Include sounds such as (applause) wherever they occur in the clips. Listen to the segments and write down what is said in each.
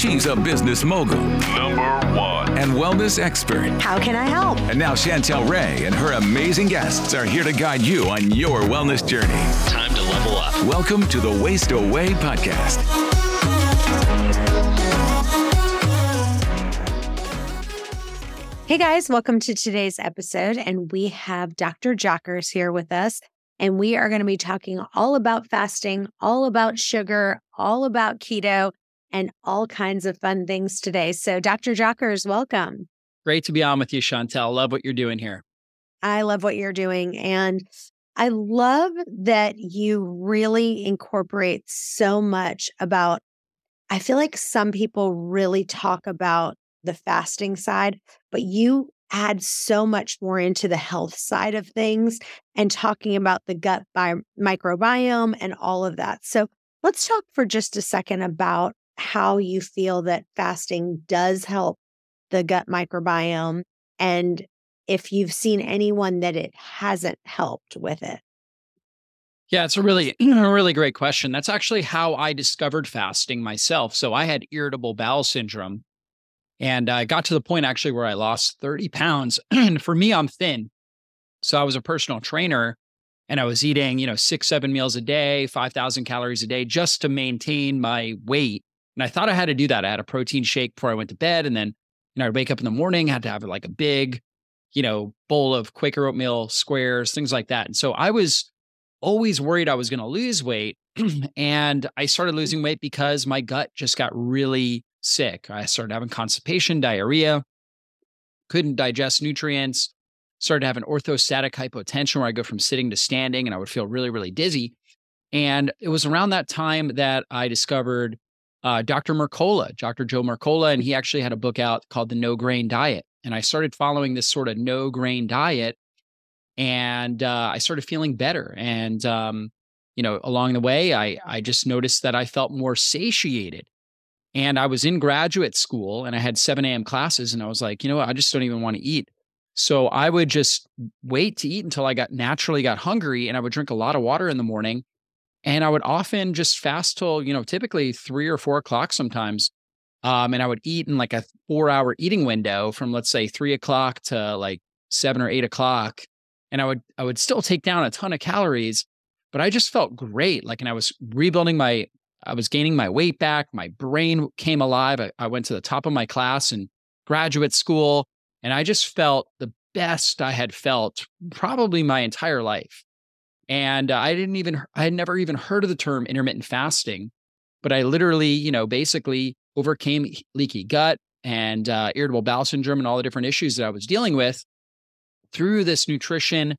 She's a business mogul Number one. and wellness expert. How can I help? And now Chantel Ray and her amazing guests are here to guide you on your wellness journey. Time to level up. Welcome to the Waste Away podcast. Hey guys, welcome to today's episode. And we have Dr. Jockers here with us. And we are going to be talking all about fasting, all about sugar, all about keto, and all kinds of fun things today. So, Dr. Jockers, welcome. Great to be on with you, Chantel. Love what you're doing here. I love what you're doing. And I love that you really incorporate so much about. I feel like some people really talk about the fasting side, but you add so much more into the health side of things and talking about the gut bi- microbiome and all of that. So let's talk for just a second about how you feel that fasting does help the gut microbiome and if you've seen anyone that it hasn't helped with it. Yeah, it's a really, (clears throat) a really great question. That's actually how I discovered fasting myself. So I had irritable bowel syndrome and I got to the point actually where I lost 30 pounds. (clears throat) and for me, I'm thin. So I was a personal trainer and I was eating, you know, six, seven meals a day, 5,000 calories a day just to maintain my weight. And I thought I had to do that. I had a protein shake before I went to bed. And then, you know, I'd wake up in the morning, had to have like a big, you know, bowl of Quaker oatmeal squares, things like that. And so I was always worried I was going to lose weight. (clears throat) and I started mm-hmm. losing weight because my gut just got really sick. I started having constipation, diarrhea, couldn't digest nutrients, started having orthostatic hypotension where I go from sitting to standing and I would feel really, really dizzy. And it was around that time that I discovered uh, Dr. Mercola, Dr. Joe Mercola, and he actually had a book out called The No Grain Diet. And I started following this sort of no grain diet and uh, I started feeling better. And, um, you know, along the way, I, I just noticed that I felt more satiated. And I was in graduate school and I had 7 a.m. classes. And I was like, you know what? I just don't even want to eat. So I would just wait to eat until I got naturally got hungry and I would drink a lot of water in the morning. And I would often just fast till, you know, typically three or four o'clock sometimes. Um, and I would eat in like a four hour eating window from, let's say, three o'clock to like seven or eight o'clock. And I would, I would still take down a ton of calories, but I just felt great. Like, and I was rebuilding my, I was gaining my weight back. My brain came alive. I, I went to the top of my class in graduate school, and I just felt the best I had felt probably my entire life. And uh, I didn't even, I had never even heard of the term intermittent fasting, but I literally, you know, basically overcame leaky gut and uh, irritable bowel syndrome and all the different issues that I was dealing with through this nutrition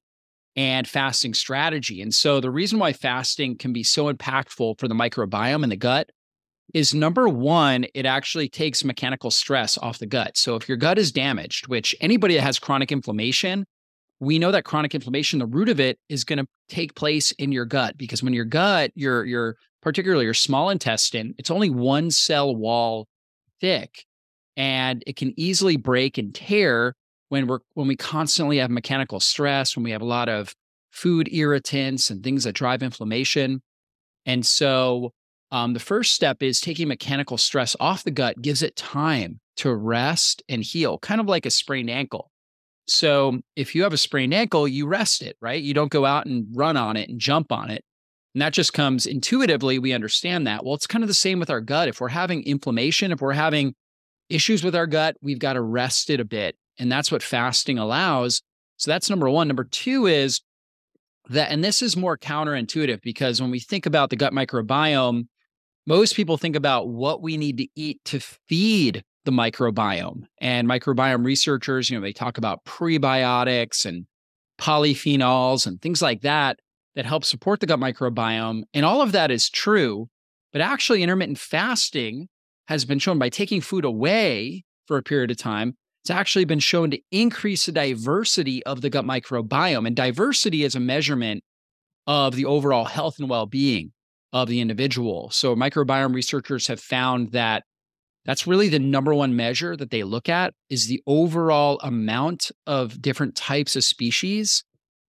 and fasting strategy. And so the reason why fasting can be so impactful for the microbiome in the gut is number one, it actually takes mechanical stress off the gut. So if your gut is damaged, which anybody that has chronic inflammation, we know that chronic inflammation, the root of it is going to take place in your gut because when your gut, your your particularly your small intestine, it's only one cell wall thick and it can easily break and tear when we're when we constantly have mechanical stress, when we have a lot of food irritants and things that drive inflammation. And so um, the first step is taking mechanical stress off the gut gives it time to rest and heal, kind of like a sprained ankle. So if you have a sprained ankle, you rest it, right? You don't go out and run on it and jump on it. And that just comes intuitively. We understand that. Well, it's kind of the same with our gut. If we're having inflammation, if we're having issues with our gut, we've got to rest it a bit. And that's what fasting allows. So that's number one. Number two is that, and this is more counterintuitive because when we think about the gut microbiome, most people think about what we need to eat to feed the microbiome. And microbiome researchers, you know, they talk about prebiotics and polyphenols and things like that that help support the gut microbiome. And all of that is true. But actually, intermittent fasting has been shown by taking food away for a period of time, it's actually been shown to increase the diversity of the gut microbiome. And diversity is a measurement of the overall health and well being of the individual. So, microbiome researchers have found that that's really the number one measure that they look at is the overall amount of different types of species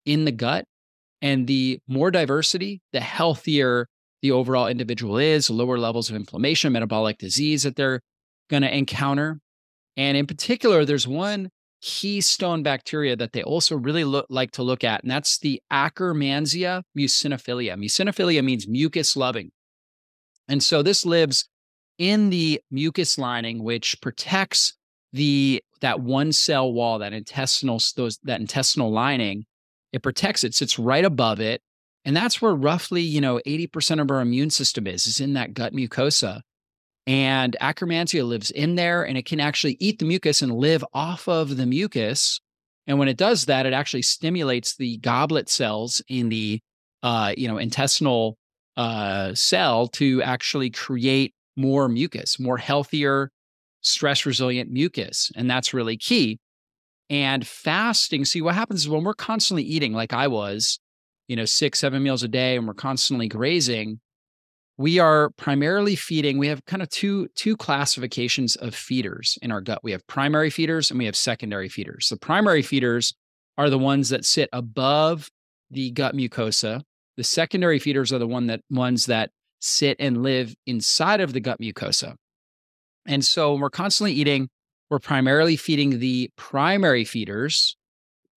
in the gut and the more diversity the healthier the overall individual is lower levels of inflammation metabolic disease that they're going to encounter. And in particular, there's one keystone bacteria that they also really look, like to look at, and that's the Akkermansia mucinophilia. Mucinophilia means mucus loving. And so this lives in the mucus lining, which protects the that one cell wall, that intestinal those that intestinal lining. It protects it, sits right above it. And that's where roughly, you know, 80% of our immune system is, is in that gut mucosa. And Akkermansia lives in there and it can actually eat the mucus and live off of the mucus. And when it does that, it actually stimulates the goblet cells in the uh, you know, intestinal uh, cell to actually create more mucus, more healthier, stress resilient mucus. And that's really key. And fasting, see what happens is when we're constantly eating, like I was, you know, six, seven meals a day, and we're constantly grazing, we are primarily feeding we have kind of two two classifications of feeders in our gut we have primary feeders and we have secondary feeders the primary feeders are the ones that sit above the gut mucosa the secondary feeders are the one that ones that sit and live inside of the gut mucosa and so when we're constantly eating we're primarily feeding the primary feeders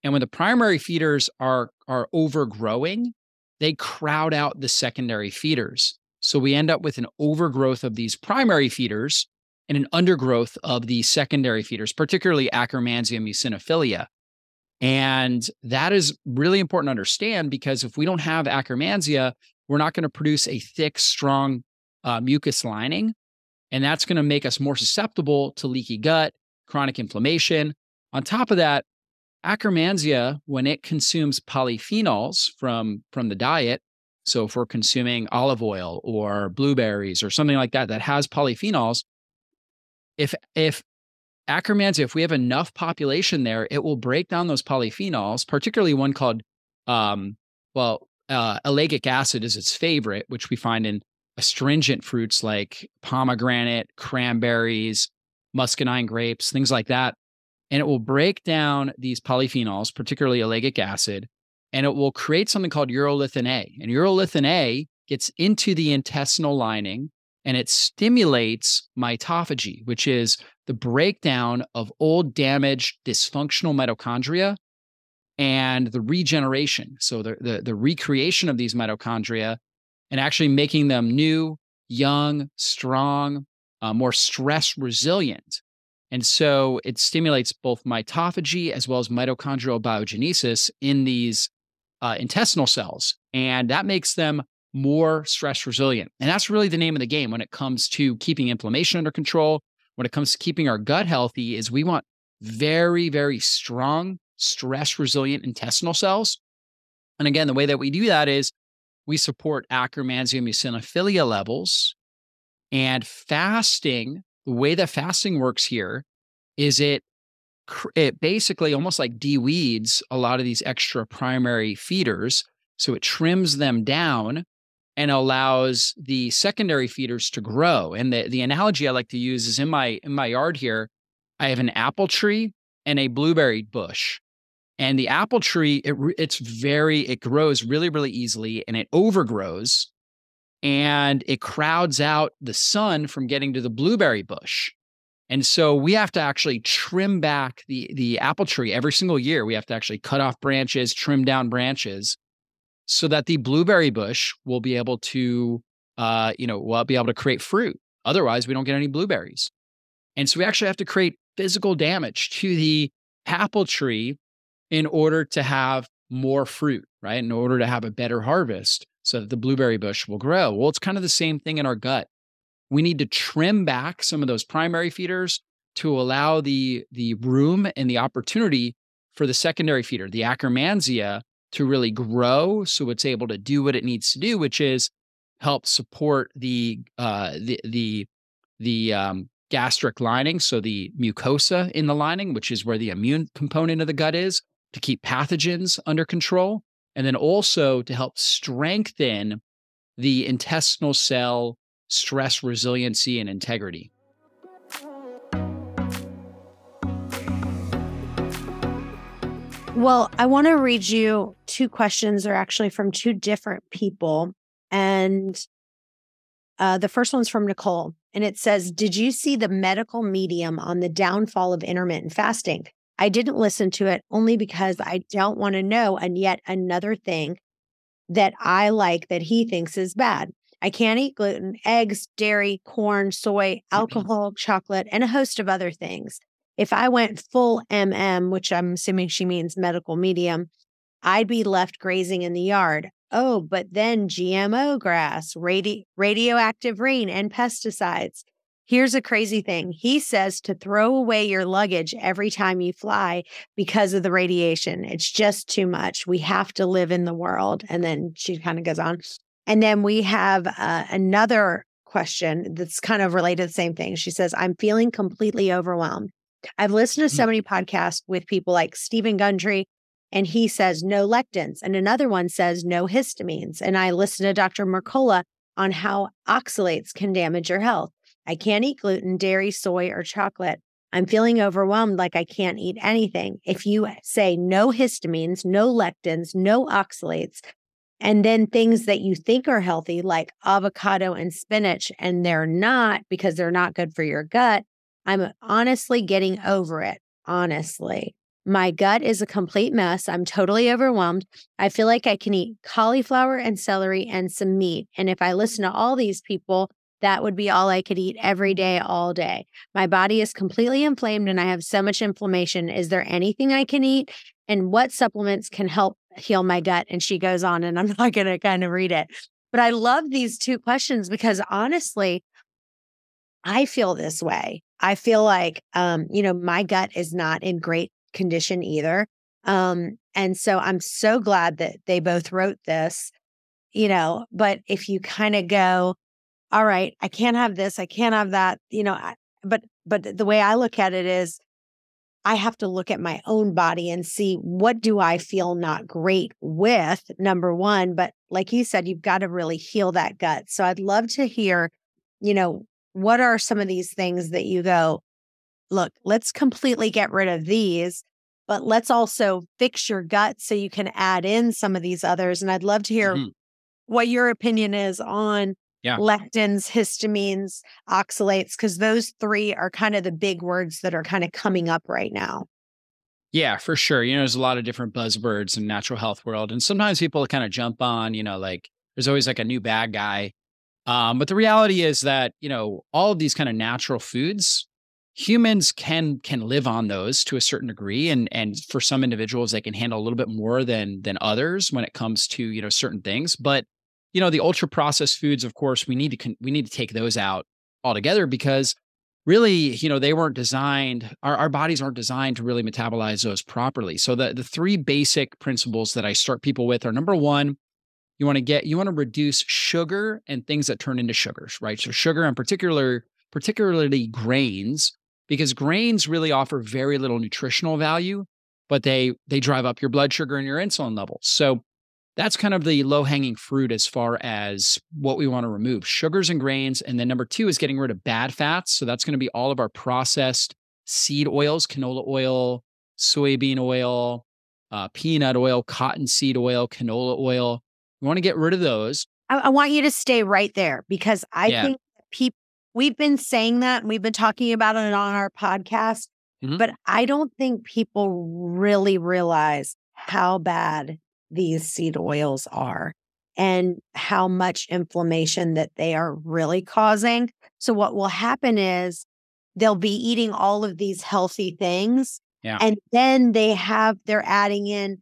and when the primary feeders are are overgrowing they crowd out the secondary feeders so we end up with an overgrowth of these primary feeders and an undergrowth of the secondary feeders, particularly Akkermansia mucinophilia. And that is really important to understand because if we don't have Akkermansia, we're not going to produce a thick, strong uh, mucus lining. And that's going to make us more susceptible to leaky gut, chronic inflammation. On top of that, Akkermansia, when it consumes polyphenols from, from the diet, so if we're consuming olive oil or blueberries or something like that that has polyphenols, if if Akkermansia, if we have enough population there, it will break down those polyphenols, particularly one called, um, well, uh, ellagic acid is its favorite, which we find in astringent fruits like pomegranate, cranberries, muscadine grapes, things like that. And it will break down these polyphenols, particularly ellagic acid, and it will create something called urolithin A. And urolithin A gets into the intestinal lining and it stimulates mitophagy, which is the breakdown of old, damaged, dysfunctional mitochondria and the regeneration. So the, the, the recreation of these mitochondria and actually making them new, young, strong, uh, more stress resilient. And so it stimulates both mitophagy as well as mitochondrial biogenesis in these uh, intestinal cells, and that makes them more stress resilient. And that's really the name of the game when it comes to keeping inflammation under control. When it comes to keeping our gut healthy, is we want very, very strong, stress resilient intestinal cells. And again, the way that we do that is we support Akkermansia mucinophilia levels and fasting. The way that fasting works here is it it basically almost like de-weeds a lot of these extra primary feeders. So it trims them down and allows the secondary feeders to grow. And the, the analogy I like to use is in my in my yard here, I have an apple tree and a blueberry bush. And the apple tree, it, it's very, it grows really, really easily and it overgrows and it crowds out the sun from getting to the blueberry bush. And so we have to actually trim back the the apple tree every single year. We have to actually cut off branches, trim down branches, so that the blueberry bush will be able to, uh, you know, will be able to create fruit. Otherwise, we don't get any blueberries. And so we actually have to create physical damage to the apple tree in order to have more fruit, right? In order to have a better harvest, so that the blueberry bush will grow. Well, it's kind of the same thing in our gut we need to trim back some of those primary feeders to allow the the room and the opportunity for the secondary feeder, the Akkermansia, to really grow so it's able to do what it needs to do, which is help support the uh, the the the um, gastric lining, so the mucosa in the lining, which is where the immune component of the gut is, to keep pathogens under control, and then also to help strengthen the intestinal cell stress resiliency and integrity. Well, I want to read you two questions. They're actually from two different people. And Uh, the first one's from Nicole, and it says, Did you see the medical medium on the downfall of intermittent fasting? I didn't listen to it only because I don't want to know and yet another thing that I like that he thinks is bad. I can't eat gluten, eggs, dairy, corn, soy, alcohol, chocolate, and a host of other things. If I went full MM, which I'm assuming she means medical medium, I'd be left grazing in the yard. Oh, but then GMO grass, radi- radioactive rain, and pesticides. Here's a crazy thing. He says to throw away your luggage every time you fly because of the radiation. It's just too much. We have to live in the world. And then she kind of goes on. And then we have uh, another question that's kind of related to the same thing. She says, I'm feeling completely overwhelmed. I've listened to so mm. many podcasts with people like Steven Gundry, and he says no lectins. And another one says no histamines. And I listened to Dr. Mercola on how oxalates can damage your health. I can't eat gluten, dairy, soy, or chocolate. I'm feeling overwhelmed like I can't eat anything. If you say no histamines, no lectins, no oxalates, and then things that you think are healthy, like avocado and spinach, and they're not because they're not good for your gut, I'm honestly getting over it. Honestly. My gut is a complete mess. I'm totally overwhelmed. I feel like I can eat cauliflower and celery and some meat. And if I listen to all these people, that would be all I could eat every day, all day. My body is completely inflamed and I have so much inflammation. Is there anything I can eat? And what supplements can help heal my gut? And she goes on, and I'm (laughs) not going to kind of read it. But I love these two questions because honestly, I feel this way. I feel like, um, you know, my gut is not in great condition either. Um, and so I'm so glad that they both wrote this, you know, but if you kind of go, all right, I can't have this, I can't have that, you know, I, but but the way I look at it is I have to look at my own body and see what do I feel not great with number 1, but like you said you've got to really heal that gut. So I'd love to hear, you know, what are some of these things that you go, look, let's completely get rid of these, but let's also fix your gut so you can add in some of these others and I'd love to hear mm-hmm. what your opinion is on yeah. lectins, histamines, oxalates, because those three are kind of the big words that are kind of coming up right now. Yeah, for sure. You know, there's a lot of different buzzwords in natural health world. And sometimes people kind of jump on, you know, like there's always like a new bad guy. Um, but the reality is that, you know, all of these kind of natural foods, humans can can live on those to a certain degree. And and for some individuals, they can handle a little bit more than than others when it comes to, you know, certain things. But you know, the ultra processed foods, of course, we need to con- we need to take those out altogether because really, you know, they weren't designed. Our, our bodies aren't designed to really metabolize those properly. So the the three basic principles that I start people with are number one, you want to get you want to reduce sugar and things that turn into sugars, right? So sugar and particular particularly grains, because grains really offer very little nutritional value, but they they drive up your blood sugar and your insulin levels. So that's kind of the low hanging fruit as far as what we want to remove sugars and grains. And then number two is getting rid of bad fats. So that's going to be all of our processed seed oils, canola oil, soybean oil, uh, peanut oil, cottonseed oil, canola oil. We want to get rid of those. I, I want you to stay right there because I yeah. think people, we've been saying that and we've been talking about it on our podcast, mm-hmm. but I don't think people really realize how bad these seed oils are and how much inflammation that they are really causing. So, what will happen is they'll be eating all of these healthy things. Yeah. And then they have, they're adding in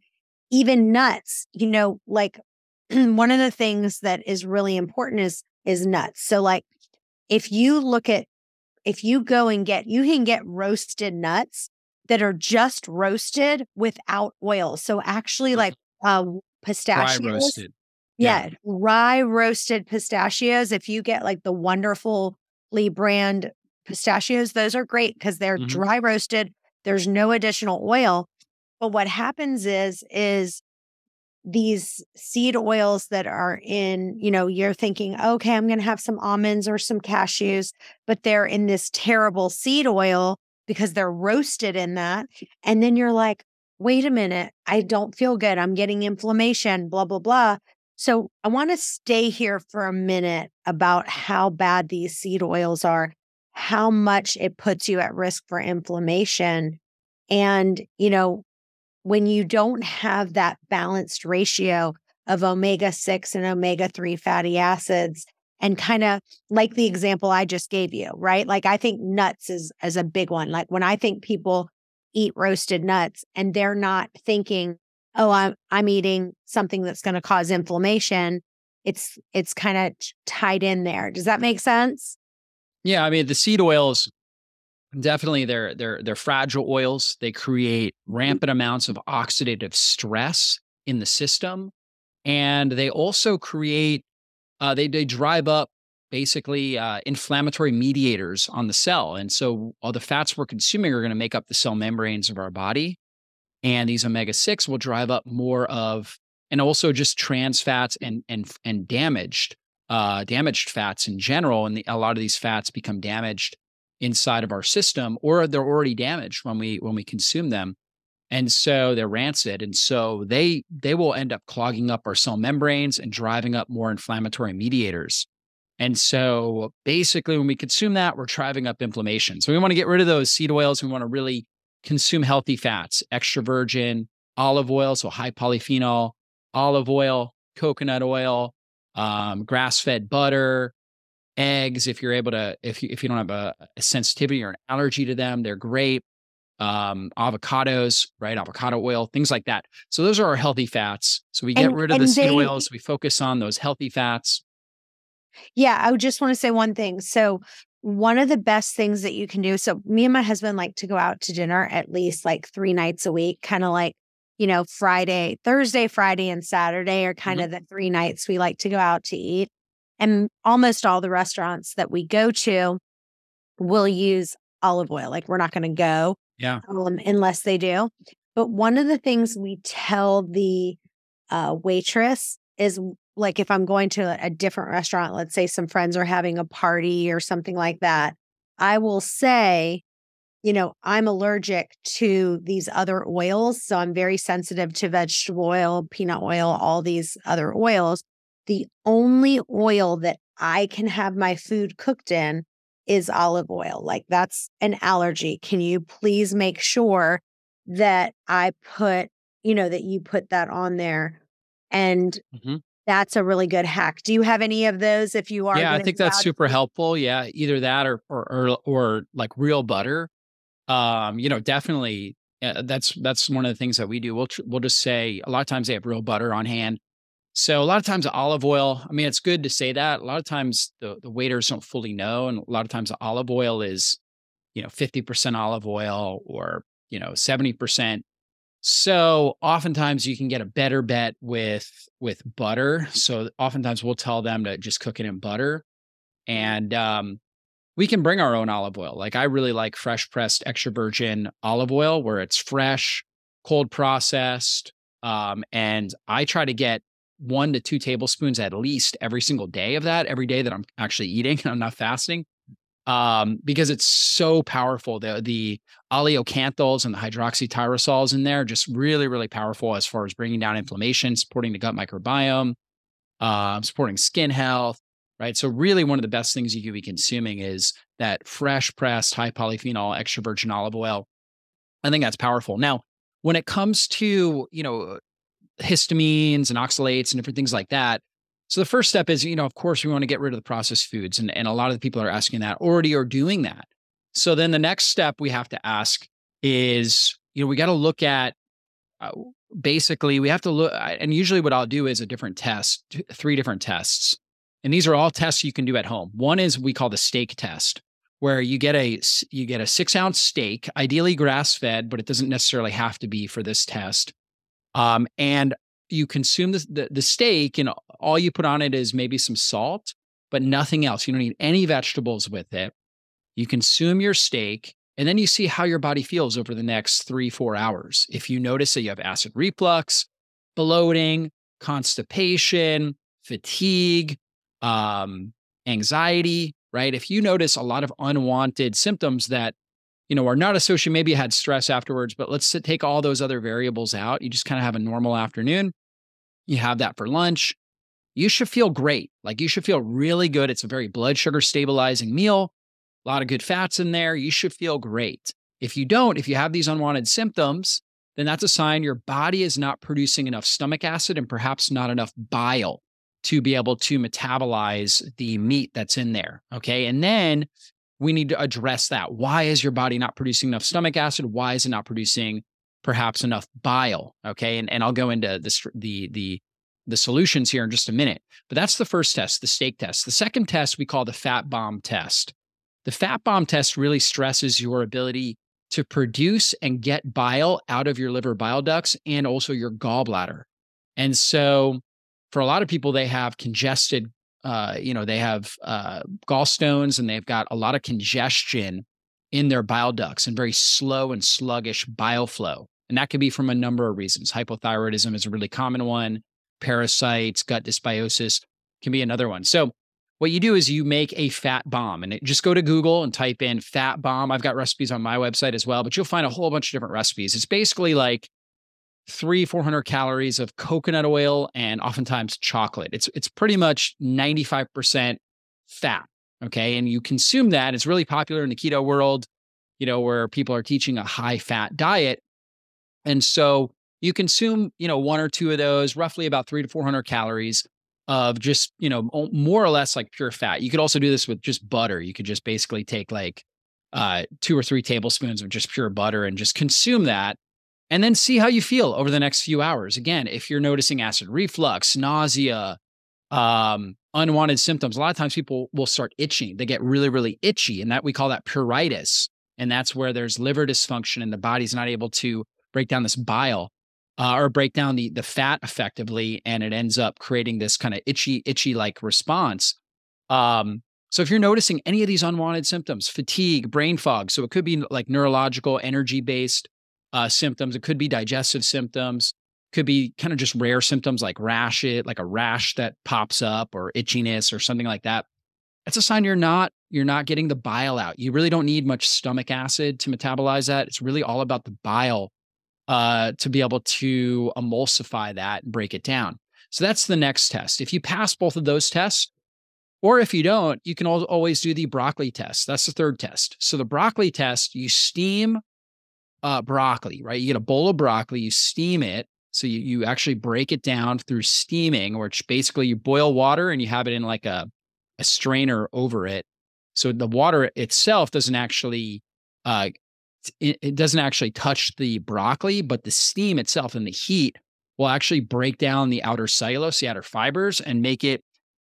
even nuts, you know, like (clears throat) one of the things that is really important is, is nuts. So, like, if you look at, if you go and get, you can get roasted nuts that are just roasted without oil. So, actually, like uh, pistachios. Rye roasted. Yeah, yeah, rye roasted pistachios. If you get like the wonderfully Lee brand pistachios, those are great because they're mm-hmm. dry roasted. There's no additional oil. But what happens is, is these seed oils that are in, you know, you're thinking, okay, I'm going to have some almonds or some cashews, but they're in this terrible seed oil because they're roasted in that. And then you're like, wait a minute, I don't feel good. I'm getting inflammation, blah, blah, blah. So I want to stay here for a minute about how bad these seed oils are, how much it puts you at risk for inflammation. And, you know, when you don't have that balanced ratio of omega 6 and omega 3 fatty acids, and kind of like the example I just gave you, right? Like I think nuts is, is a big one. Like when I think people eat roasted nuts and they're not thinking, oh, I'm I'm eating something that's going to cause inflammation. It's it's kind of tied in there. Does that make sense? Yeah, I mean the seed oils definitely they're they're they're fragile oils. They create mm-hmm. rampant amounts of oxidative stress in the system and they also create uh, they they drive up basically uh, inflammatory mediators on the cell, and so all the fats we're consuming are going to make up the cell membranes of our body, and these omega six will drive up more of and also just trans fats and and and damaged uh, damaged fats in general, and the, a lot of these fats become damaged inside of our system, or they're already damaged when we when we consume them and so they're rancid and so they they will end up clogging up our cell membranes and driving up more inflammatory mediators and so basically when we consume that we're driving up inflammation so we want to get rid of those seed oils we want to really consume healthy fats extra virgin olive oil so high polyphenol olive oil coconut oil um, grass-fed butter eggs if you're able to if you if you don't have a, a sensitivity or an allergy to them they're great um, avocados, right? Avocado oil, things like that. So those are our healthy fats. So we get and, rid of the seed oils. We focus on those healthy fats. Yeah, I would just want to say one thing. So one of the best things that you can do. So me and my husband like to go out to dinner at least like three nights a week, kind of like you know Friday, Thursday, Friday, and Saturday are kind mm-hmm. of the three nights we like to go out to eat. And almost all the restaurants that we go to will use olive oil. Like we're not going to go yeah. Um, unless they do. But one of the things we tell the uh, waitress is like if I'm going to a different restaurant, let's say some friends are having a party or something like that, I will say, you know, I'm allergic to these other oils. So I'm very sensitive to vegetable oil, peanut oil, all these other oils. The only oil that I can have my food cooked in is olive oil. Like that's an allergy. Can you please make sure that I put, you know, that you put that on there? And mm-hmm. That's a really good hack. Do you have any of those if you are? Yeah, I think that's super helpful. Yeah, either that or, or or or, like real butter. Um, you know, definitely uh, that's that's one of the things that we do. We'll tr- we'll just say a lot of times they have real butter on hand. So a lot of times olive oil, I mean, it's good to say that. A lot of times the, the waiters don't fully know. And a lot of times olive oil is, you know, 50% olive oil or, you know, 70%. So oftentimes you can get a better bet with with butter. So oftentimes we'll tell them to just cook it in butter. And um, we can bring our own olive oil. Like I really like fresh pressed extra virgin olive oil where it's fresh, cold processed. Um, and I try to get one to two tablespoons at least every single day of that, every day that I'm actually eating (laughs) and I'm not fasting. Um, because it's so powerful. The the oleocanthals and the hydroxytyrosols in there just really, really powerful as far as bringing down inflammation, supporting the gut microbiome, uh, supporting skin health, right? So really one of the best things you could be consuming is that fresh pressed high polyphenol extra virgin olive oil. I think that's powerful. Now, when it comes to, you know, histamines and oxalates and different things like that. So the first step is, you know, of course, we want to get rid of the processed foods. And, and a lot of the people are asking that already are doing that. So then the next step we have to ask is, you know, we got to look at uh, basically, we have to look, and usually what I'll do is a different test, three different tests. And these are all tests you can do at home. One is we call the steak test, where you get a you get a six ounce steak, ideally grass fed, but it doesn't necessarily have to be for this test. Um, and you consume the, the, the steak, and all you put on it is maybe some salt, but nothing else. You don't need any vegetables with it. You consume your steak, and then you see how your body feels over the next three, four hours. If you notice that you have acid reflux, bloating, constipation, fatigue, um, anxiety, right? If you notice a lot of unwanted symptoms that you know, are not associated, maybe you had stress afterwards, but let's take all those other variables out. You just kind of have a normal afternoon. You have that for lunch. you should feel great. Like you should feel really good. It's a very blood sugar stabilizing meal, a lot of good fats in there. You should feel great. If you don't, if you have these unwanted symptoms, then that's a sign your body is not producing enough stomach acid and perhaps not enough bile to be able to metabolize the meat that's in there. Okay. And then we need to address that. Why is your body not producing enough stomach acid? Why is it not producing perhaps enough bile? Okay. And, and I'll go into the, the, the, the solutions here in just a minute. But that's the first test, the steak test. The second test we call the fat bomb test. The fat bomb test really stresses your ability to produce and get bile out of your liver bile ducts and also your gallbladder. And so for a lot of people, they have congested, uh, you know, they have uh, gallstones and they've got a lot of congestion in their bile ducts and very slow and sluggish bile flow. And that could be from a number of reasons. Hypothyroidism is a really common one, parasites, gut dysbiosis can be another one. So what you do is you make a fat bomb and it, just go to Google and type in fat bomb. I've got recipes on my website as well, but you'll find a whole bunch of different recipes. It's basically like three, 400 calories of coconut oil and oftentimes chocolate. It's, it's pretty much 95% fat. Okay. And you consume that. It's really popular in the keto world, you know, where people are teaching a high fat diet. And so you consume, you know, one or two of those, roughly about three to 400 calories of just, you know, more or less like pure fat. You could also do this with just butter. You could just basically take like uh, two or three tablespoons of just pure butter and just consume that and then see how you feel over the next few hours. Again, if you're noticing acid reflux, nausea, um, unwanted symptoms, a lot of times people will start itching. They get really, really itchy, and that we call that pruritus. And that's where there's liver dysfunction and the body's not able to break down this bile uh, or break down the the fat effectively, and it ends up creating this kind of itchy, itchy like response. Um, so if you're noticing any of these unwanted symptoms, fatigue, brain fog, so it could be like neurological, energy based uh, symptoms, it could be digestive symptoms, could be kind of just rare symptoms like rash, it like a rash that pops up or itchiness or something like that. That's a sign you're not you're not getting the bile out. You really don't need much stomach acid to metabolize that. It's really all about the bile uh, to be able to emulsify that and break it down. So that's the next test. If you pass both of those tests, or if you don't, you can always do the broccoli test. That's the third test. So the broccoli test, you steam uh, broccoli, right? You get a bowl of broccoli, you steam it. So you, you actually break it down through steaming, which basically you boil water and you have it in like a, a strainer over it. So the water itself doesn't actually uh, it, it doesn't actually touch the broccoli, but the steam itself and the heat will actually break down the outer cellulose, the outer fibers, and make it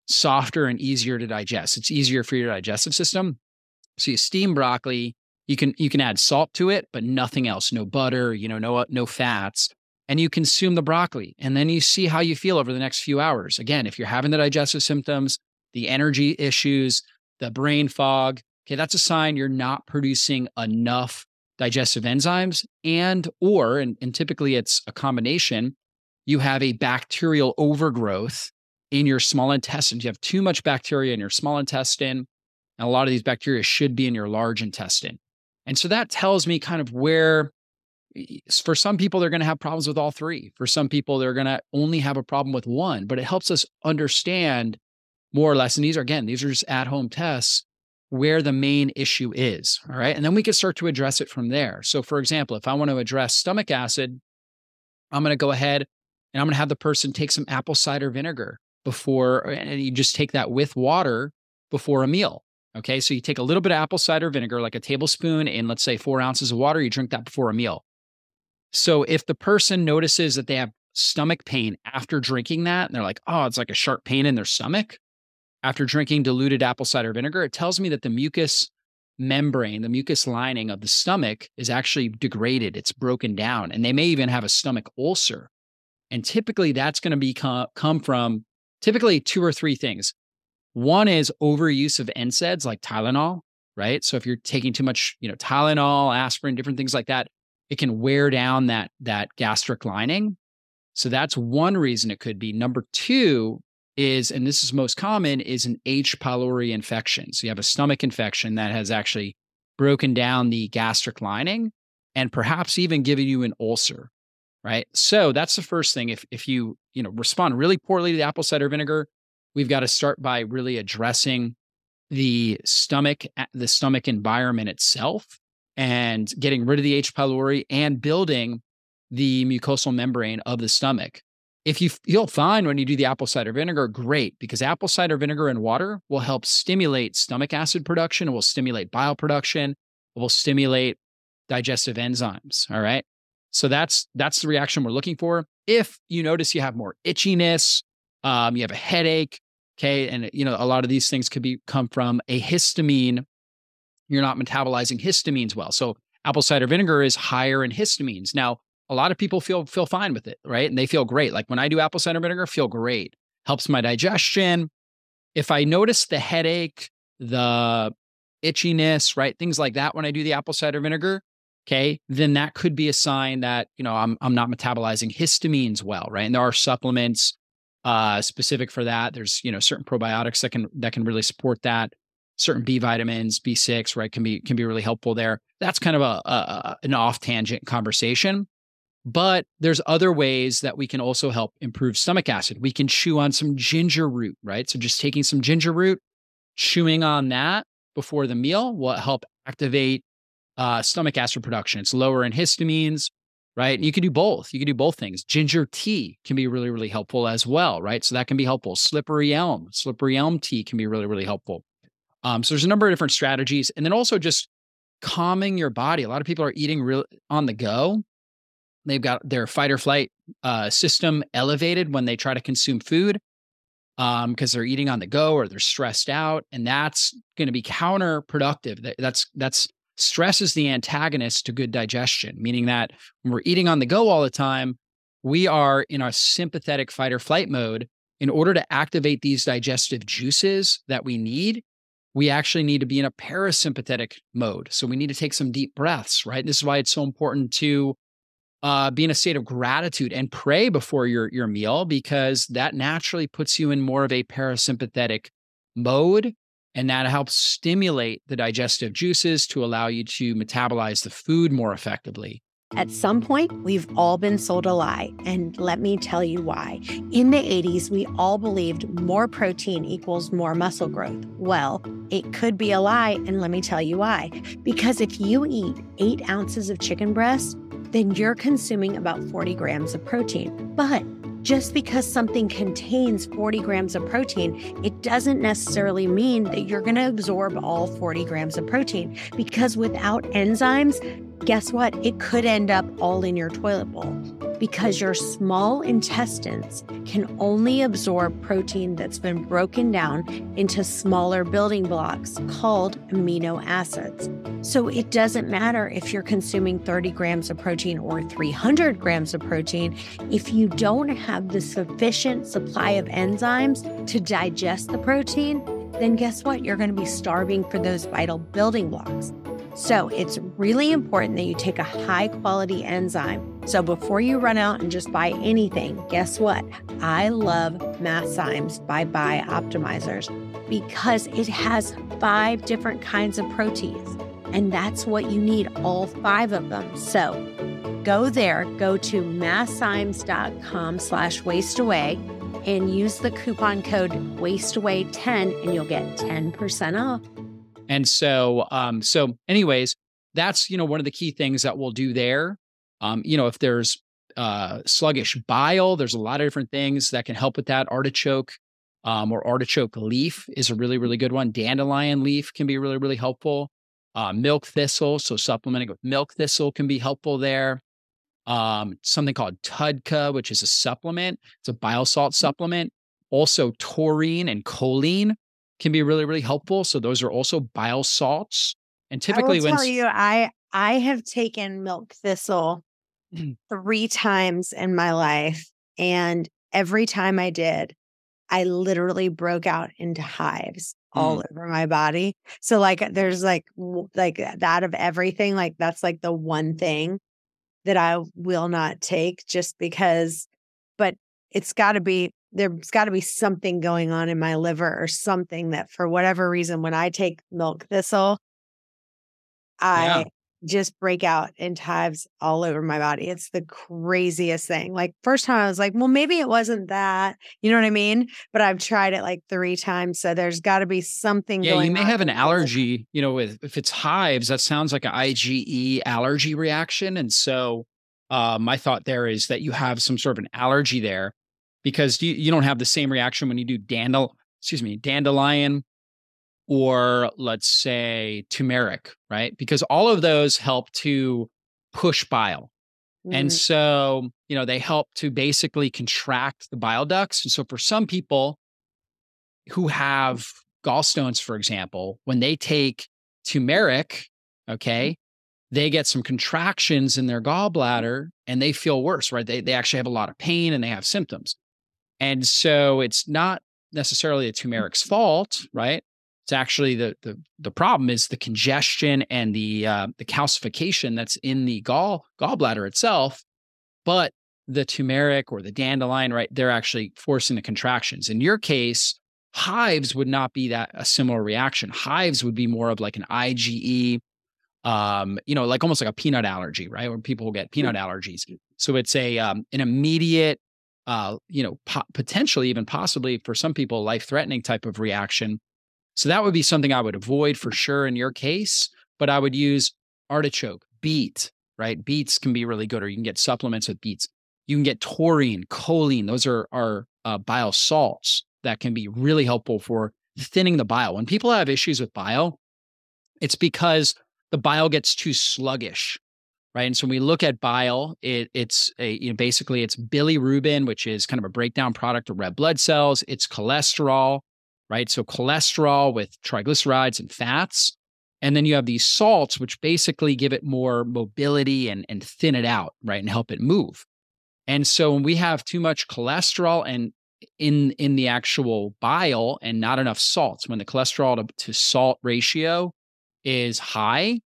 softer and easier to digest. It's easier for your digestive system. So you steam broccoli, you can you can add salt to it, but nothing else, no butter, you know, no uh, no fats, and you consume the broccoli. And then you see how you feel over the next few hours. Again, if you're having the digestive symptoms, the energy issues, the brain fog, okay, that's a sign you're not producing enough digestive enzymes and or and, and typically it's a combination you have a bacterial overgrowth in your small intestine you have too much bacteria in your small intestine and a lot of these bacteria should be in your large intestine. And so that tells me kind of where for some people they're going to have problems with all three. For some people they're going to only have a problem with one but it helps us understand more or less and these are again these are just at home tests where the main issue is. All right. And then we can start to address it from there. So, for example, if I want to address stomach acid, I'm going to go ahead and I'm going to have the person take some apple cider vinegar before, uh, and you just take that with water before a meal. Okay. So you take a little bit of apple cider vinegar, like a tablespoon in, let's say, four ounces of water, you drink that before a meal. So if the person notices that they have stomach pain after drinking that, and they're like, oh, it's like a sharp pain in their stomach, after drinking diluted apple cider vinegar, it tells me that the mucus membrane, the mucus lining of the stomach is actually degraded. It's broken down, and they may even have a stomach ulcer. And typically, that's going to be come from typically two or three things. One is overuse of NSAIDs like Tylenol, right? So if you're taking too much, you know, Tylenol, aspirin, different things like that, it can wear down that that gastric lining. So that's one reason it could be. Number two is, and this is most common, is an H. pylori infection. So you have a stomach infection that has actually broken down the gastric lining and perhaps even given you an ulcer. right? So that's the first thing. If if you you know respond really poorly to the apple cider vinegar, we've got to start by really addressing the stomach the stomach environment itself and getting rid of the H. pylori and building the mucosal membrane of the stomach. If you feel fine when you do the apple cider vinegar, great, because apple cider vinegar and water will help stimulate stomach acid production, it will stimulate bile production, it will stimulate digestive enzymes. All right. So that's that's the reaction we're looking for. If you notice you have more itchiness, um, you have a headache, okay, and you know a lot of these things could be come from a histamine. You're not metabolizing histamines well. So apple cider vinegar is higher in histamines. Now, a lot of people feel feel fine with it, right? And they feel great. Like when I do apple cider vinegar, feel great. Helps my digestion. If I notice the headache, the itchiness, right? Things like that when I do the apple cider vinegar, okay, then that could be a sign that, you know, I'm I'm not metabolizing histamines well, right? And there are supplements uh specific for that. There's, you know, certain probiotics that can that can really support that. Certain B vitamins, B6, right, can be can be really helpful there. That's kind of a, a an off tangent conversation. But there's other ways that we can also help improve stomach acid. We can chew on some ginger root, right? So just taking some ginger root, chewing on that before the meal will help activate uh, stomach acid production. It's lower in histamines, right? You can do both. You can do both things. Ginger tea can be really, really helpful as well, right? So that can be helpful. Slippery elm, slippery elm tea can be really, really helpful. Um, so there's a number of different strategies, and then also just calming your body. A lot of people are eating real on the go. They've got their fight or flight uh, system elevated when they try to consume food um because they're eating on the go or they're stressed out and that's going to be counterproductive. That, that's that's stress is the antagonist to good digestion meaning that when we're eating on the go all the time we are in our sympathetic fight or flight mode. In order to activate these digestive juices that we need we actually need to be in a parasympathetic mode. So we need to take some deep breaths right? This is why it's so important to uh, be in a state of gratitude and pray before your your meal because that naturally puts you in more of a parasympathetic mode and that helps stimulate the digestive juices to allow you to metabolize the food more effectively. At some point, we've all been sold a lie, and let me tell you why. In the 80s, we all believed more protein equals more muscle growth. Well, it could be a lie, and let me tell you why. Because if you eat eight ounces of chicken breast, then you're consuming about 40 grams of protein. But just because something contains 40 grams of protein, it doesn't necessarily mean that you're going to absorb all 40 grams of protein because without enzymes, guess what? It could end up all in your toilet bowl because your small intestines can only absorb protein that's been broken down into smaller building blocks called amino acids. So it doesn't matter if you're consuming 30 grams of protein or 300 grams of protein. If you don't have the sufficient supply of enzymes to digest the protein, then guess what? You're going to be starving for those vital building blocks. So it's really important that you take a high quality enzyme. So before you run out and just buy anything, guess what? I love Masszymes by Bioptimizers because it has five different kinds of proteins. And that's what you need, all five of them. So go there, go to masszymes.com slash wasteaway and use the coupon code wasteaway10 and you'll get 10% off. And so, um, so anyways, that's you know one of the key things that we'll do there. Um, you know, if there's uh, sluggish bile, there's a lot of different things that can help with that. Artichoke um, or artichoke leaf is a really really good one. Dandelion leaf can be really really helpful. Uh, milk thistle, so supplementing with milk thistle can be helpful there. Um, something called TUDCA, which is a supplement. It's a bile salt mm-hmm. supplement. Also, taurine and choline can be really, really helpful. So those are also bile salts. And typically, I will when tell you, I I have taken milk thistle mm. three times in my life, and every time I did, I literally broke out into hives all mm. over my body. So like, there's like like that of everything. Like that's like the one thing that I will not take just because. But it's got to be there's got to be something going on in my liver or something that for whatever reason when I take milk thistle I yeah. Just break out in hives all over my body. It's the craziest thing. Like first time I was like, well, maybe it wasn't that. You know what I mean? But I've tried it like three times. So there's got to be something yeah, you may have an with it. allergy, you know, with if it's hives, that sounds like an IgE allergy reaction. And so uh, my thought there is that you have some sort of an allergy there because you, you don't have the same reaction when you do dandel, excuse me, dandelion or let's say turmeric, right? Because all of those help to push bile. Mm-hmm. And so, you know, they help to basically contract the bile ducts. And so for some people who have gallstones, for example, when they take turmeric, okay, they get some contractions in their gallbladder and they feel worse, right? They, they actually have a lot of pain and they have symptoms. And so it's not necessarily a turmeric's fault, right? It's actually the the the problem is the congestion and the uh, the calcification that's in the gall gallbladder itself, but the turmeric or the dandelion, right? They're actually forcing the contractions. In your case, hives would not be that a similar reaction. Hives would be more of like an IgE, um, you know, like almost like a peanut allergy, right? Where people will get peanut allergies. So it's a um, an immediate, uh, you know, po- potentially even possibly for some people life threatening type of reaction so that would be something I would avoid for sure in your case, but I would use artichoke, beet, right? Beets can be really good, or you can get supplements with beets. You can get taurine, choline. Those are, are uh, bile salts that can be really helpful for thinning the bile. When people have issues with bile, it's because the bile gets too sluggish, right? And so when we look at bile, it, it's a, you know, basically it's bilirubin, which is kind of a breakdown product of red blood cells. It's cholesterol, right? So cholesterol with triglycerides and fats. And then you have these salts, which basically give it more mobility and, and thin it out, right? And help it move. And so when we have too much cholesterol and in in the actual bile and not enough salts, when the cholesterol to, to salt ratio is high,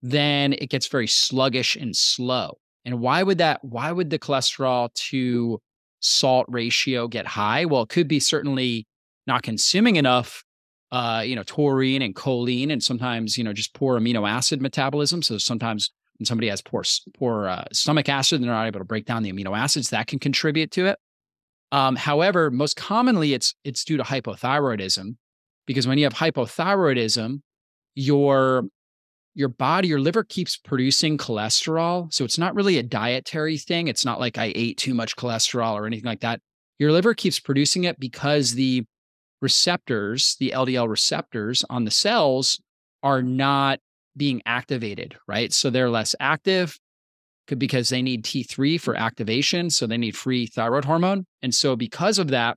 then it gets very sluggish and slow. And why would that? Why would the cholesterol to salt ratio get high? Well, it could be certainly not consuming enough uh, you know, taurine and choline, and sometimes, you know, just poor amino acid metabolism. So sometimes when somebody has poor, poor uh, stomach acid, they're not able to break down the amino acids. That can contribute to it. Um, however, most commonly, it's it's due to hypothyroidism, because when you have hypothyroidism, your your body, your liver keeps producing cholesterol. So it's not really a dietary thing. It's not like I ate too much cholesterol or anything like that. Your liver keeps producing it because the receptors, the LDL receptors on the cells are not being activated, right? So they're less active because they need T3 for activation. So they need free thyroid hormone. And so because of that,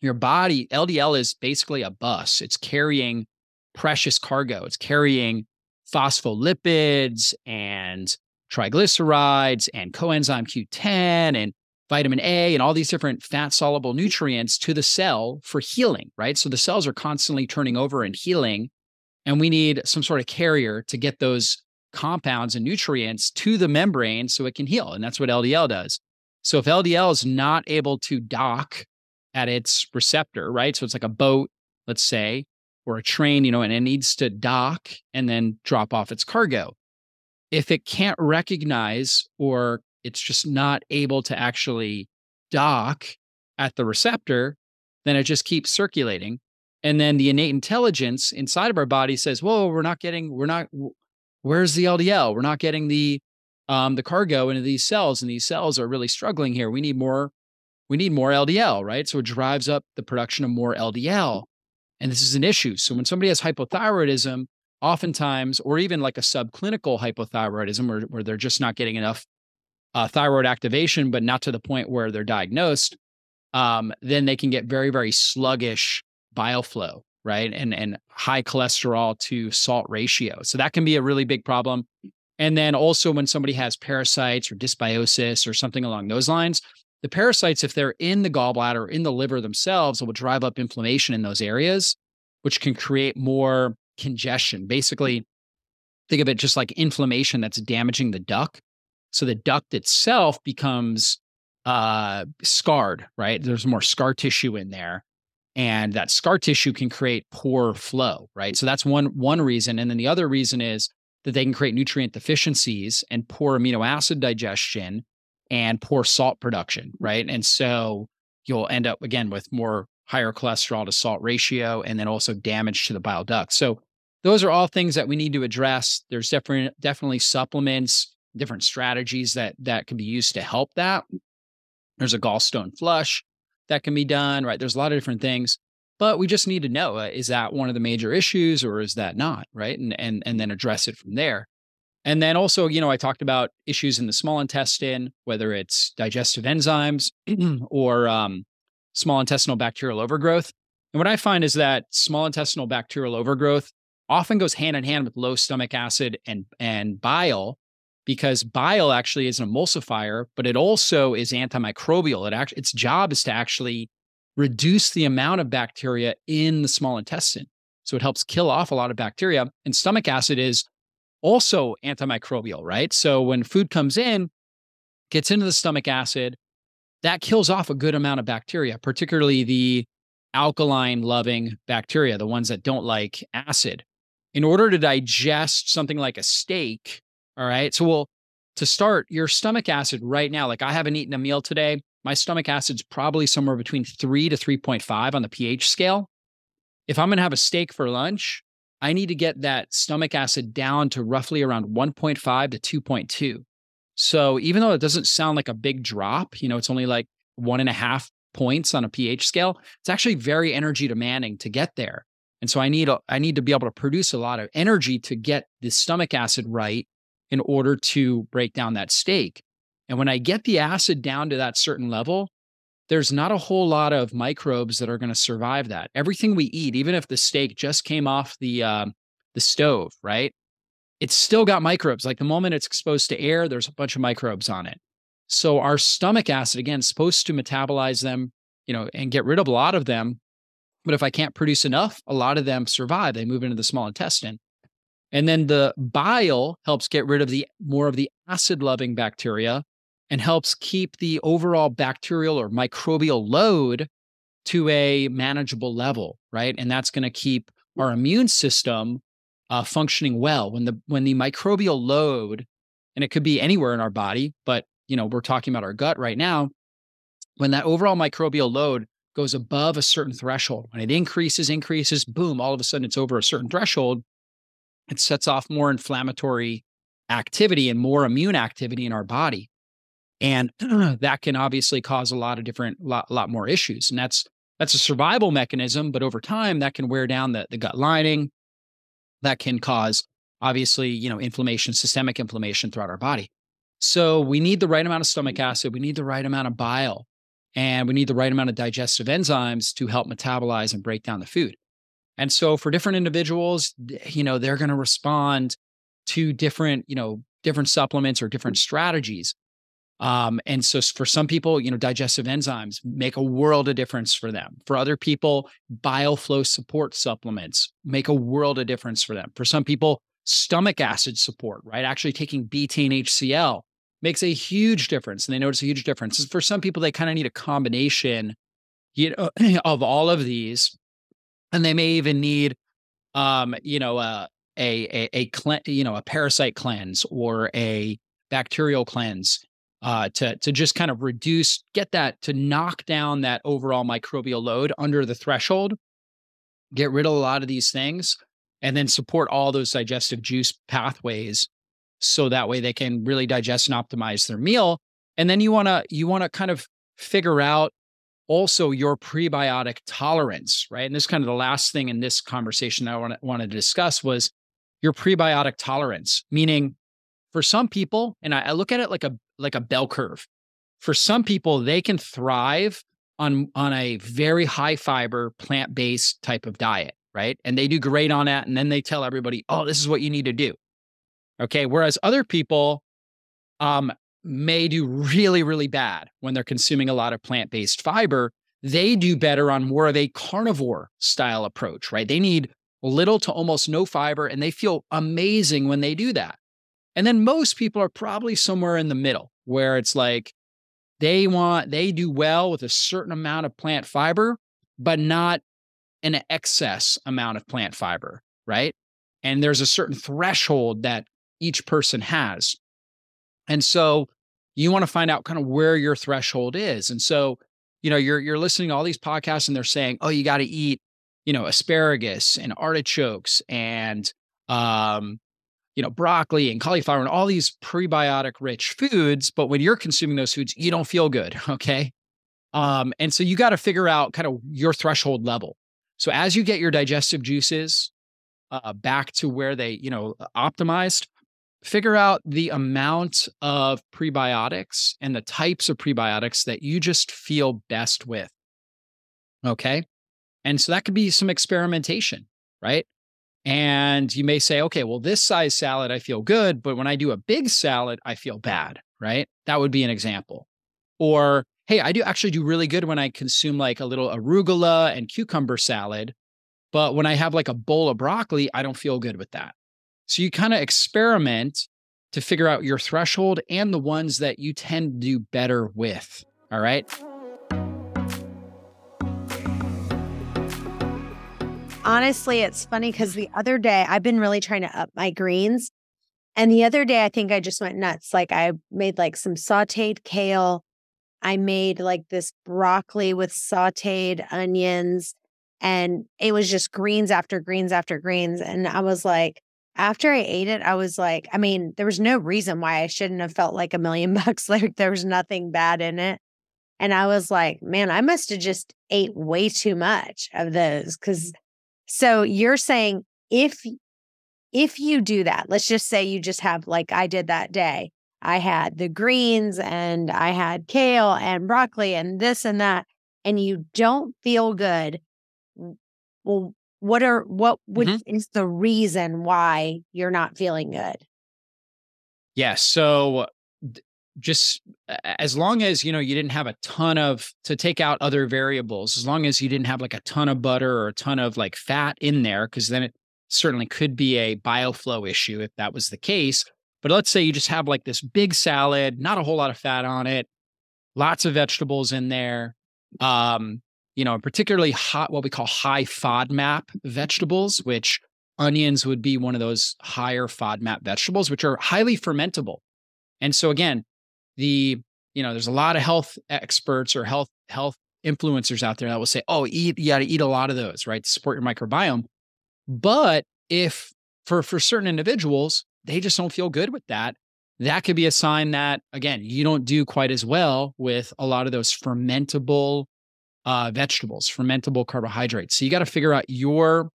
your body, LDL is basically a bus. It's carrying precious cargo. It's carrying phospholipids and triglycerides and coenzyme Q10 and vitamin A and all these different fat soluble nutrients to the cell for healing, right? So the cells are constantly turning over and healing. And we need some sort of carrier to get those compounds and nutrients to the membrane so it can heal. And that's what LDL does. So if LDL is not able to dock at its receptor, right? So it's like a boat, let's say, or a train, you know, and it needs to dock and then drop off its cargo. If it can't recognize or it's just not able to actually dock at the receptor, then it just keeps circulating. And then the innate intelligence inside of our body says, "Whoa, we're not getting, we're not. Where's the LDL? We're not getting the um, the cargo into these cells, and these cells are really struggling here. We need more. We need more LDL, right? So it drives up the production of more LDL, and this is an issue. So when somebody has hypothyroidism, oftentimes, or even like a subclinical hypothyroidism, where, where they're just not getting enough uh, thyroid activation, but not to the point where they're diagnosed, um, then they can get very, very sluggish bile flow, right? And and high cholesterol to salt ratio. So that can be a really big problem. And then also when somebody has parasites or dysbiosis or something along those lines, the parasites, if they're in the gallbladder or in the liver themselves, will drive up inflammation in those areas, which can create more congestion. Basically, think of it just like inflammation that's damaging the duct so the duct itself becomes uh, scarred, right? There's more scar tissue in there. And that scar tissue can create poor flow, right? So that's one one reason. And then the other reason is that they can create nutrient deficiencies and poor amino acid digestion and poor salt production, right? And so you'll end up again with more higher cholesterol to salt ratio and then also damage to the bile duct. So those are all things that we need to address. There's different definitely supplements, different strategies that that can be used to help that. There's a gallstone flush that can be done, right? There's a lot of different things, but we just need to know uh, is that one of the major issues or is that not, right? And and and then address it from there. And then also, you know, I talked about issues in the small intestine, whether it's digestive enzymes (clears throat) or um, small intestinal bacterial overgrowth. And what I find is that small intestinal bacterial overgrowth often goes hand in hand with low stomach acid and and bile because bile actually is an emulsifier, but it also is antimicrobial. It actually its job is to actually reduce the amount of bacteria in the small intestine. So it helps kill off a lot of bacteria. And stomach acid is also antimicrobial, right? So when food comes in, gets into the stomach acid, that kills off a good amount of bacteria, particularly the alkaline loving bacteria, the ones that don't like acid. In order to digest something like a steak, all right, so well, to start, your stomach acid right now, like I haven't eaten a meal today, my stomach acid's probably somewhere between three to 3.5 on the pH scale. If I'm gonna have a steak for lunch, I need to get that stomach acid down to roughly around 1.5 to 2.2. So even though it doesn't sound like a big drop, you know, it's only like one and a half points on a pH scale, it's actually very energy demanding to get there. And so I need I need to be able to produce a lot of energy to get the stomach acid right in order to break down that steak. And when I get the acid down to that certain level, there's not a whole lot of microbes that are going to survive that. Everything we eat, even if the steak just came off the uh, the stove, right? it's still got microbes. Like the moment it's exposed to air, there's a bunch of microbes on it. So our stomach acid, again, is supposed to metabolize them, you know, and get rid of a lot of them. But if I can't produce enough, a lot of them survive. They move into the small intestine. And then the bile helps get rid of the more of the acid loving bacteria and helps keep the overall bacterial or microbial load to a manageable level, right? And that's going to keep our immune system uh, functioning well when the when the microbial load and it could be anywhere in our body but you know we're talking about our gut right now when that overall microbial load goes above a certain threshold when it increases increases boom all of a sudden it's over a certain threshold it sets off more inflammatory activity and more immune activity in our body and (clears throat) that can obviously cause a lot of different lot, lot more issues and that's that's a survival mechanism but over time that can wear down the, the gut lining that can cause obviously, you know, inflammation, systemic inflammation throughout our body. So we need the right amount of stomach mm-hmm. acid, we need the right amount of bile, and we need the right amount of digestive enzymes to help metabolize and break down the food. And so for different individuals, you know, they're going to respond to different, you know, different supplements or different strategies. Um, and so for some people, you know, digestive enzymes make a world of difference for them. For other people, bile flow support supplements make a world of difference for them. For some people, stomach acid support, right? Actually taking betaine HCl makes a huge difference. And they notice a huge difference. For some people, they kind of need a combination you know, (clears throat) of all of these. And they may even need, um, you know, uh, a, a, a, a, you know, a parasite cleanse or a bacterial cleanse uh, to to just kind of reduce, get that to knock down that overall microbial load under the threshold, get rid of a lot of these things, and then support all those digestive juice pathways, so that way they can really digest and optimize their meal. And then you want to you want to kind of figure out also your prebiotic tolerance, right? And this is kind of the last thing in this conversation I want to, want to discuss was your prebiotic tolerance, meaning for some people, and I, I look at it like a like a bell curve. For some people, they can thrive on on a very high fiber plant based type of diet, right? And they do great on that, and then they tell everybody, "Oh, this is what you need to do." Okay. Whereas other people um, may do really, really bad when they're consuming a lot of plant based fiber. They do better on more of a carnivore style approach, right? They need little to almost no fiber, and they feel amazing when they do that. And then most people are probably somewhere in the middle where it's like they want, they do well with a certain amount of plant fiber, but not an excess amount of plant fiber, right? And there's a certain threshold that each person has. And so you want to find out kind of where your threshold is. And so, you know, you're you're listening to all these podcasts and they're saying, "Oh, you got to eat, you know, asparagus and artichokes and um you know, broccoli and cauliflower and all these prebiotic rich foods, but when you're consuming those foods, you don't feel good, (laughs) okay? Um and so you got to figure out kind of your threshold level. So as you get your digestive juices uh, back to where they, you know, optimized, figure out the amount of prebiotics and the types of prebiotics that you just feel best with. Okay. And so that could be some experimentation, right? And you may say, okay, well, this size salad, I feel good, but when I do a big salad, I feel bad, right? That would be an example. Or, hey, I do actually do really good when I consume like a little arugula and cucumber salad. But when I have like a bowl of broccoli, I don't feel good with that. So you kind of experiment to figure out your threshold and the ones that you tend to do better with. All right. Honestly, it's funny because the other day I've been really trying to up my greens. And the other day, I think I just went nuts. Like I made like some sauteed kale. I made like this broccoli with sauteed onions. And it was just greens after greens after greens. And I was like, after I ate it, I was like, I mean, there was no reason why I shouldn't have felt like a million (laughs) bucks. Like there was nothing bad in it. And I was like, man, I must have just ate way too much of those. Cause so you're saying if if you do that, let's just say you just have like I did that day. I had the greens and I had kale and broccoli and this and that, and you don't feel good. Well, what are what would Mhm. is the reason why you're not feeling good? Yeah. So just as long as, you know, you didn't have a ton of to take out other variables, as long as you didn't have like a ton of butter or a ton of like fat in there, because then it certainly could be a bile flow issue if that was the case. But let's say you just have like this big salad, not a whole lot of fat on it, lots of vegetables in there. Um, you know, particularly hot, what we call high FODMAP vegetables, which onions would be one of those higher FODMAP vegetables, which are highly fermentable. And so again, the you know, there's a lot of health experts or health health influencers out there that will say, "Oh, eat you got to eat a lot of those, right, to support your microbiome." But if for for certain individuals, they just don't feel good with that, that could be a sign that again, you don't do quite as well with a lot of those fermentable uh, vegetables, fermentable carbohydrates. So you got to figure out your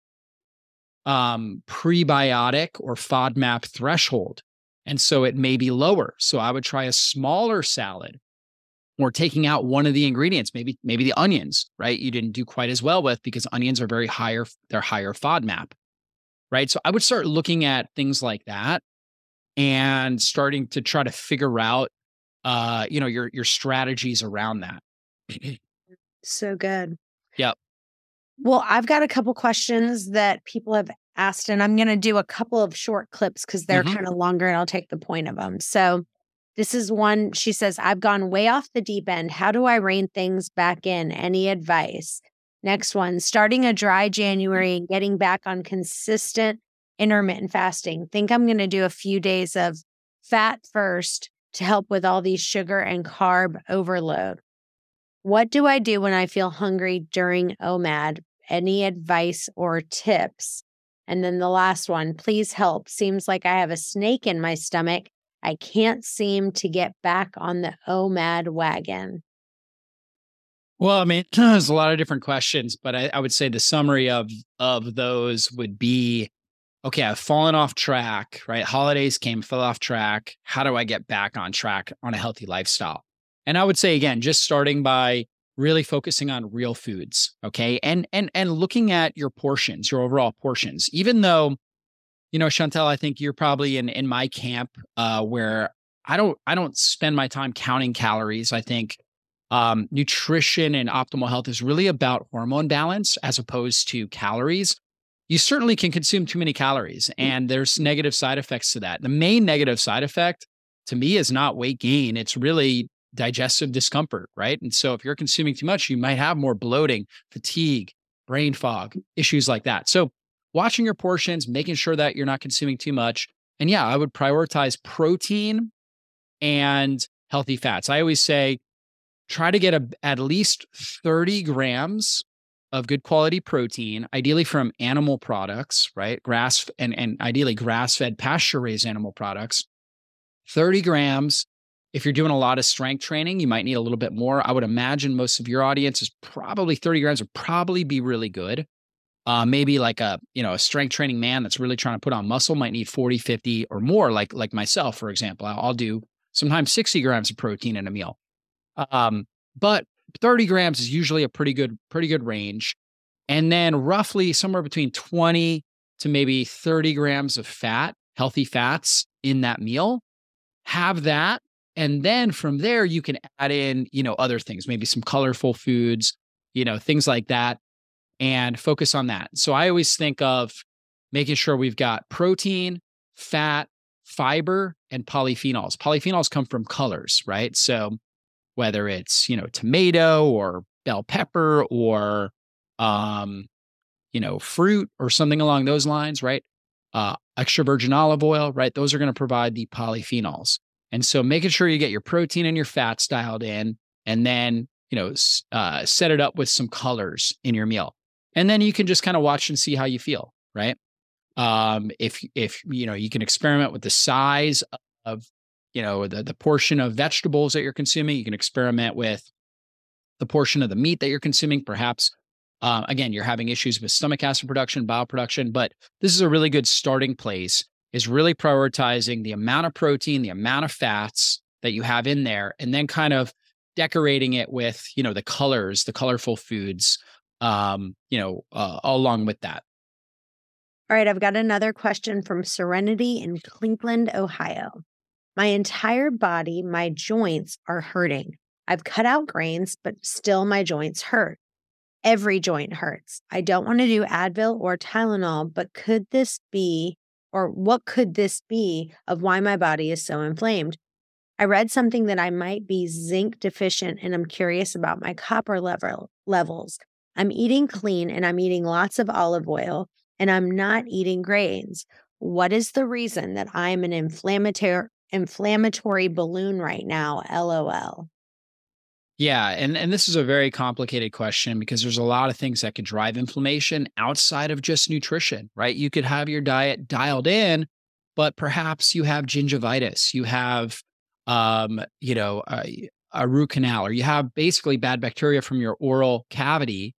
um, prebiotic or FODMAP threshold. And so it may be lower. So I would try a smaller salad or taking out one of the ingredients, maybe maybe the onions, right? You didn't do quite as well with because onions are very higher, they're higher FODMAP, right? So I would start looking at things like that and starting to try to figure out uh, you know, your your strategies around that. (clears throat) So good. Yep. Well, I've got a couple questions that people have asked, and I'm going to do a couple of short clips because they're Mhm. kind of longer and I'll take the point of them. So, this is one she says, I've gone way off the deep end. How do I rein things back in? Any advice? Next one, starting a dry January and getting back on consistent intermittent fasting. Think I'm going to do a few days of fat first to help with all these sugar and carb overload. What do I do when I feel hungry during OMAD? Any advice or tips? And then the last one, please help. Seems like I have a snake in my stomach. I can't seem to get back on the OMAD wagon. Well, I mean, (clears throat) there's a lot of different questions, but I, I would say the summary of of those would be okay, I've fallen off track, right? Holidays came, fell off track. How do I get back on track on a healthy lifestyle? And I would say again, just starting by really focusing on real foods, okay? And and and looking at your portions, your overall portions. Even though, you know, Chantel, I think you're probably in in my camp uh where I don't I don't spend my time counting calories. I think um, nutrition and optimal health is really about hormone balance as opposed to calories. You certainly can consume too many calories, and there's negative side effects to that. The main negative side effect to me is not weight gain, it's really digestive discomfort, right? And so if you're consuming too much, you might have more bloating, fatigue, brain fog, issues like that. So watching your portions, making sure that you're not consuming too much. And yeah, I would prioritize protein and healthy fats. I always say try to get a, at least 30 grams of good quality protein, ideally from animal products, right? Grass and, and ideally grass fed pasture raised animal products. 30 grams. If you're doing a lot of strength training, you might need a little bit more. I would imagine most of your audience is probably 30 grams would probably be really good. Uh, maybe like a you know a strength training man that's really trying to put on muscle might need 40 50 or more like like myself for example i'll, do sometimes 60 grams of protein in a meal um, but 30 grams is usually a pretty good pretty good range and then roughly somewhere between 20 to maybe 30 grams of fat healthy fats in that meal have that and then from there you can add in you know other things maybe some colorful foods you know things like that and focus on that. So i always think of making sure we've got protein fat fiber and polyphenols. Polyphenols come from colors right? So whether it's you know tomato or bell pepper or um you know fruit or something along those lines right? Uh extra virgin olive oil right? Those are going to provide the polyphenols and so making sure you get your protein and your fats dialed in and then you know uh, set it up with some colors in your meal. And then you can just kind of watch and see how you feel right? Um if if you know you can experiment with the size of you know the the portion of vegetables that you're consuming. You can experiment with the portion of the meat that you're consuming. Perhaps uh, again you're having issues with stomach acid production bile production but this is a really good starting place is really prioritizing the amount of protein the amount of fats that you have in there and then kind of decorating it with you know the colors the colorful foods um you know uh, along with that all right i've got another question from serenity in cleveland ohio my entire body, my joints are hurting. I've cut out grains, but still my joints hurt. Every joint hurts. I don't want to do Advil or Tylenol, but could this be, or what could this be of why my body is so inflamed? I read something that I might be zinc deficient and I'm curious about my copper level levels. I'm eating clean and I'm eating lots of olive oil and I'm not eating grains. What is the reason that I'm an inflammatory inflammatory balloon right now. LOL. Yeah, and and this is a very complicated question because there's a lot of things that could drive inflammation outside of just nutrition, right? You could have your diet dialed in, but perhaps you have gingivitis, you have um, you know, a, a root canal or you have basically bad bacteria from your oral cavity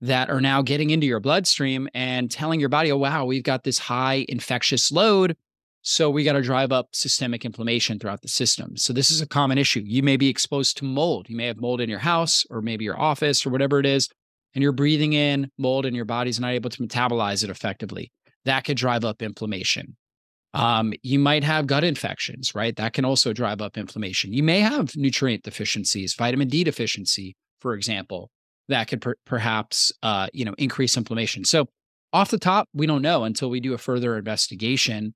that are now getting into your bloodstream and telling your body, "Oh wow, we've got this high infectious load so we got to drive up systemic inflammation throughout the system. So this is a common issue. You may be exposed to mold. You may have mold in your house or maybe your office or whatever it is, and you're breathing in mold and your body's not able to metabolize it effectively. That could drive up inflammation. Um, you might have gut infections, right? That can also drive up inflammation. You may have nutrient deficiencies, vitamin D deficiency, for example, that could per- perhaps uh, you know increase inflammation. So off the top, we don't know until we do a further investigation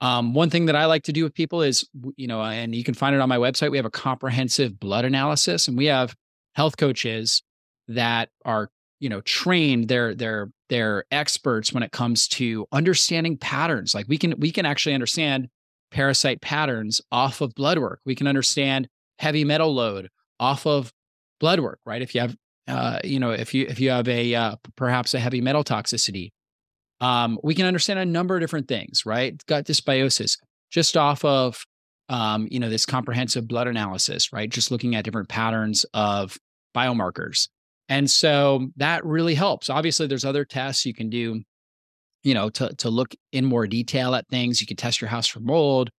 um, one thing that I like to do with people is, you know, and you can find it on my website. We have a comprehensive blood analysis, and we have health coaches that are, you know, trained. They're they're they're experts when it comes to understanding patterns. Like we can we can actually understand parasite patterns off of blood work. We can understand heavy metal load off of blood work, right? If you have, uh, you know, if you if you have a uh, perhaps a heavy metal toxicity, um, we can understand a number of different things, right? Gut dysbiosis, just off of um, you know this comprehensive blood analysis, right? Just looking at different patterns of biomarkers, and so that really helps. Obviously, there's other tests you can do, you know, to to look in more detail at things. You can test your house for mold.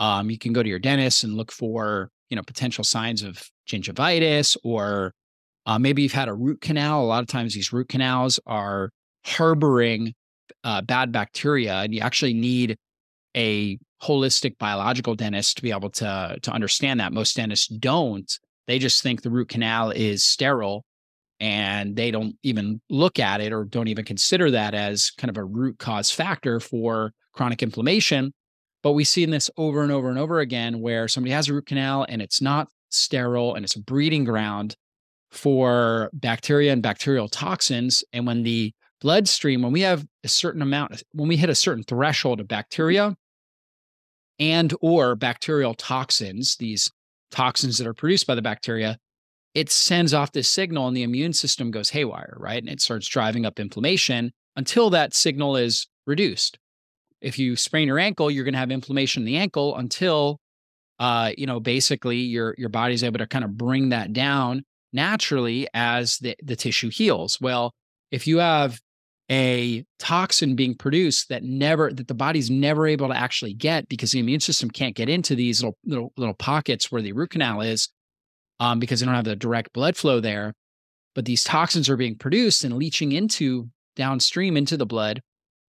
Um, you can go to your dentist and look for you know potential signs of gingivitis or uh, maybe you've had a root canal. A lot of times, these root canals are harboring uh, bad bacteria, and you actually need a holistic biological dentist to be able to to understand that. Most dentists don't. They just think the root canal is sterile and they don't even look at it or don't even consider that as kind of a root cause factor for chronic inflammation. But we see this over and over and over again where somebody has a root canal and it's not sterile and it's a breeding ground for bacteria and bacterial toxins. And when the bloodstream, when we have a certain amount, when we hit a certain threshold of bacteria, and or bacterial toxins, these toxins that are produced by the bacteria, it sends off this signal and the immune system goes haywire, right? And it starts driving up inflammation until that signal is reduced. If you sprain your ankle, you're going to have inflammation in the ankle until uh, you know, basically your your body's able to kind of bring that down naturally as the, the tissue heals. Well, if you have a toxin being produced that never that the body's never able to actually get because the immune system can't get into these little little, little pockets where the root canal is um, because they don't have the direct blood flow there. But these toxins are being produced and leaching into downstream into the blood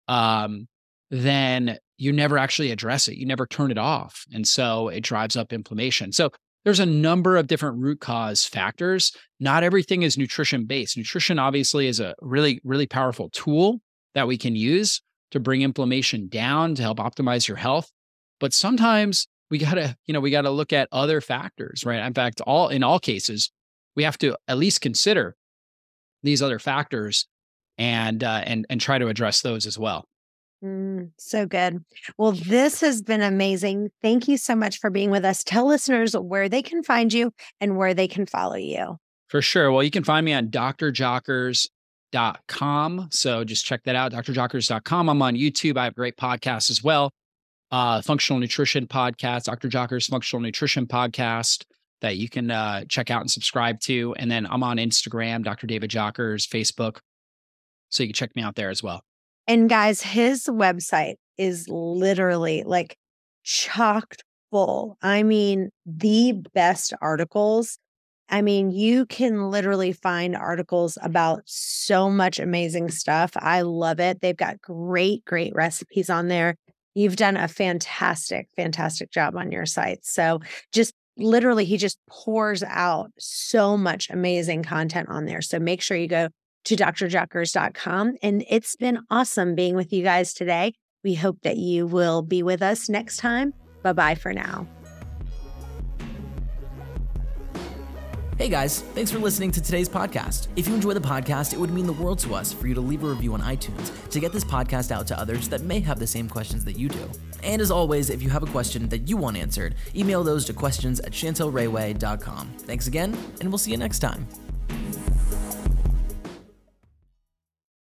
um, then you never actually address it. You never turn it off. And so it drives up inflammation. So there's a number of different root cause factors. Not everything is nutrition based. Nutrition obviously is a really, really powerful tool that we can use to bring inflammation down to help optimize your health. But sometimes we got to, you know, we got to look at other factors, right? In fact, all in all cases, we have to at least consider these other factors and uh, and and try to address those as well. Mm, so good. Well, this has been amazing. Thank you so much for being with us. Tell listeners where they can find you and where they can follow you. For sure. Well, you can find me on drjockers.com. So just check that out, drjockers.com. I'm on YouTube. I have great podcasts as well. Uh, functional nutrition podcast, Dr. Jockers Functional Nutrition Podcast that you can uh, check out and subscribe to. And then I'm on Instagram, Dr. David Jockers, Facebook. So you can check me out there as well. And guys, his website is literally like chocked full. I mean, the best articles. I mean, you can literally find articles about so much amazing stuff. I love it. They've got great, great recipes on there. You've done a fantastic, fantastic job on your site. So just literally, he just pours out so much amazing content on there. So make sure you go to drjockers.com. And it's been awesome being with you guys today. We hope that you will be with us next time. Bye bye for now. Hey guys, thanks for listening to today's podcast. If you enjoy the podcast, it would mean the world to us for you to leave a review on iTunes to get this podcast out to others that may have the same questions that you do. And as always, if you have a question that you want answered, email those to questions at chantelrayway.com. Thanks again, and we'll see you next time.